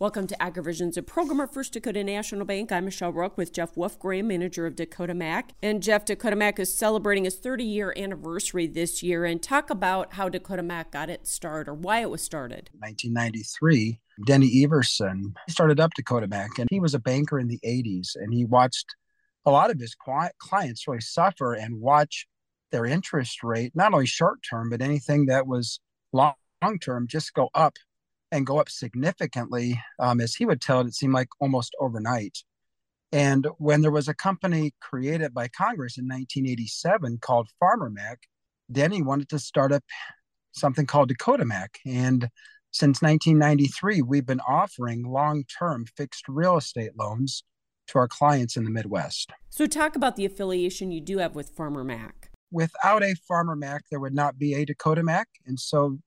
Welcome to AgriVisions, a program of First Dakota National Bank. I'm Michelle Rook with Jeff Wolfgram, manager of Dakota Mac. And Jeff, Dakota Mac is celebrating its 30 year anniversary this year. And talk about how Dakota Mac got its start or why it was started. 1993, Denny Everson started up Dakota Mac, and he was a banker in the 80s. And he watched a lot of his clients really suffer and watch their interest rate, not only short term, but anything that was long term, just go up and go up significantly. Um, as he would tell it, it seemed like almost overnight. And when there was a company created by Congress in 1987 called Farmer Mac, Denny wanted to start up something called Dakota Mac. And since 1993, we've been offering long term fixed real estate loans to our clients in the Midwest. So, talk about the affiliation you do have with Farmer Mac. Without a Farmer Mac, there would not be a Dakota Mac. And so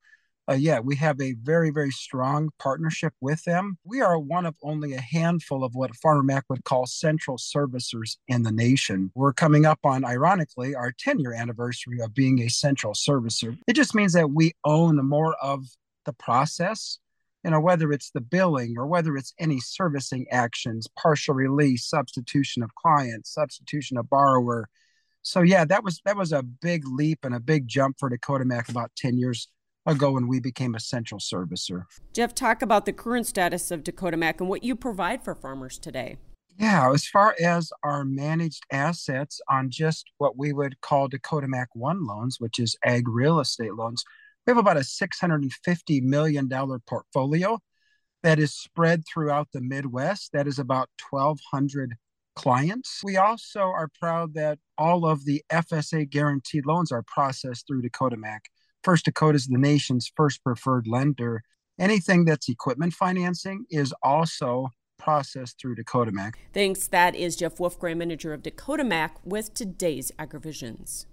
uh, yeah, we have a very, very strong partnership with them. We are one of only a handful of what Farmer Mac would call central servicers in the nation. We're coming up on, ironically, our 10 year anniversary of being a central servicer. It just means that we own more of the process. You know, whether it's the billing or whether it's any servicing actions, partial release, substitution of client, substitution of borrower. So yeah, that was that was a big leap and a big jump for Dakota Mac about 10 years ago when we became a central servicer. Jeff, talk about the current status of Dakota Mac and what you provide for farmers today. Yeah, as far as our managed assets on just what we would call Dakota Mac One loans, which is ag real estate loans, we have about a $650 million portfolio that is spread throughout the Midwest. That is about 1,200 clients. We also are proud that all of the FSA guaranteed loans are processed through Dakota Mac. First Dakota is the nation's first preferred lender. Anything that's equipment financing is also processed through Dakota Mac. Thanks. That is Jeff Wolfgram, manager of Dakota Mac, with today's AgriVisions.